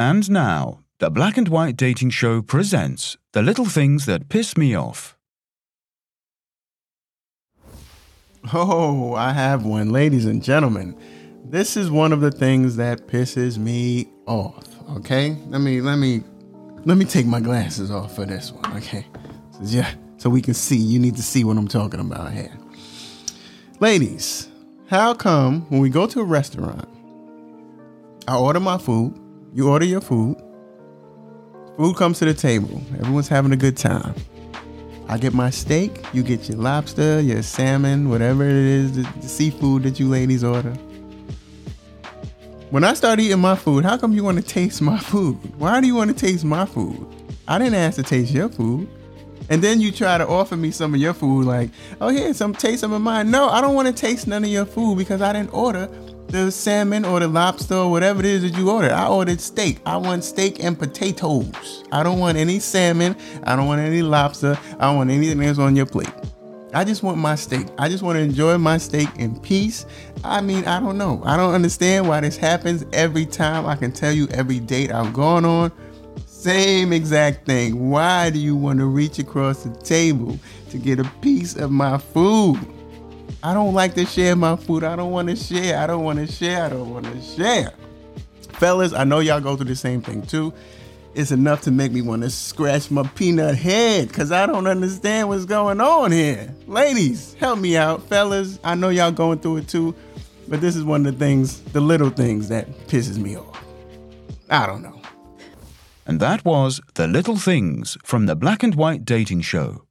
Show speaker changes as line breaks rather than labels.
And now, the Black and White Dating Show presents The Little Things That Piss Me Off.
Oh, I have one, ladies and gentlemen. This is one of the things that pisses me off. Okay, let me let me let me take my glasses off for this one. Okay, so, yeah, so we can see. You need to see what I'm talking about here, ladies. How come when we go to a restaurant, I order my food, you order your food, food comes to the table, everyone's having a good time. I get my steak, you get your lobster, your salmon, whatever it is, the, the seafood that you ladies order. When I start eating my food, how come you want to taste my food? Why do you want to taste my food? I didn't ask to taste your food. And then you try to offer me some of your food, like, oh, here, some taste some of mine. No, I don't want to taste none of your food because I didn't order the salmon or the lobster or whatever it is that you ordered. I ordered steak. I want steak and potatoes. I don't want any salmon. I don't want any lobster. I don't want anything else on your plate. I just want my steak. I just want to enjoy my steak in peace. I mean, I don't know. I don't understand why this happens every time. I can tell you every date I've gone on. Same exact thing. Why do you want to reach across the table to get a piece of my food? I don't like to share my food. I don't want to share. I don't want to share. I don't want to share. Fellas, I know y'all go through the same thing too. It's enough to make me want to scratch my peanut head because I don't understand what's going on here. Ladies, help me out. Fellas, I know y'all going through it too, but this is one of the things, the little things that pisses me off. I don't know.
And that was The Little Things from the Black and White Dating Show.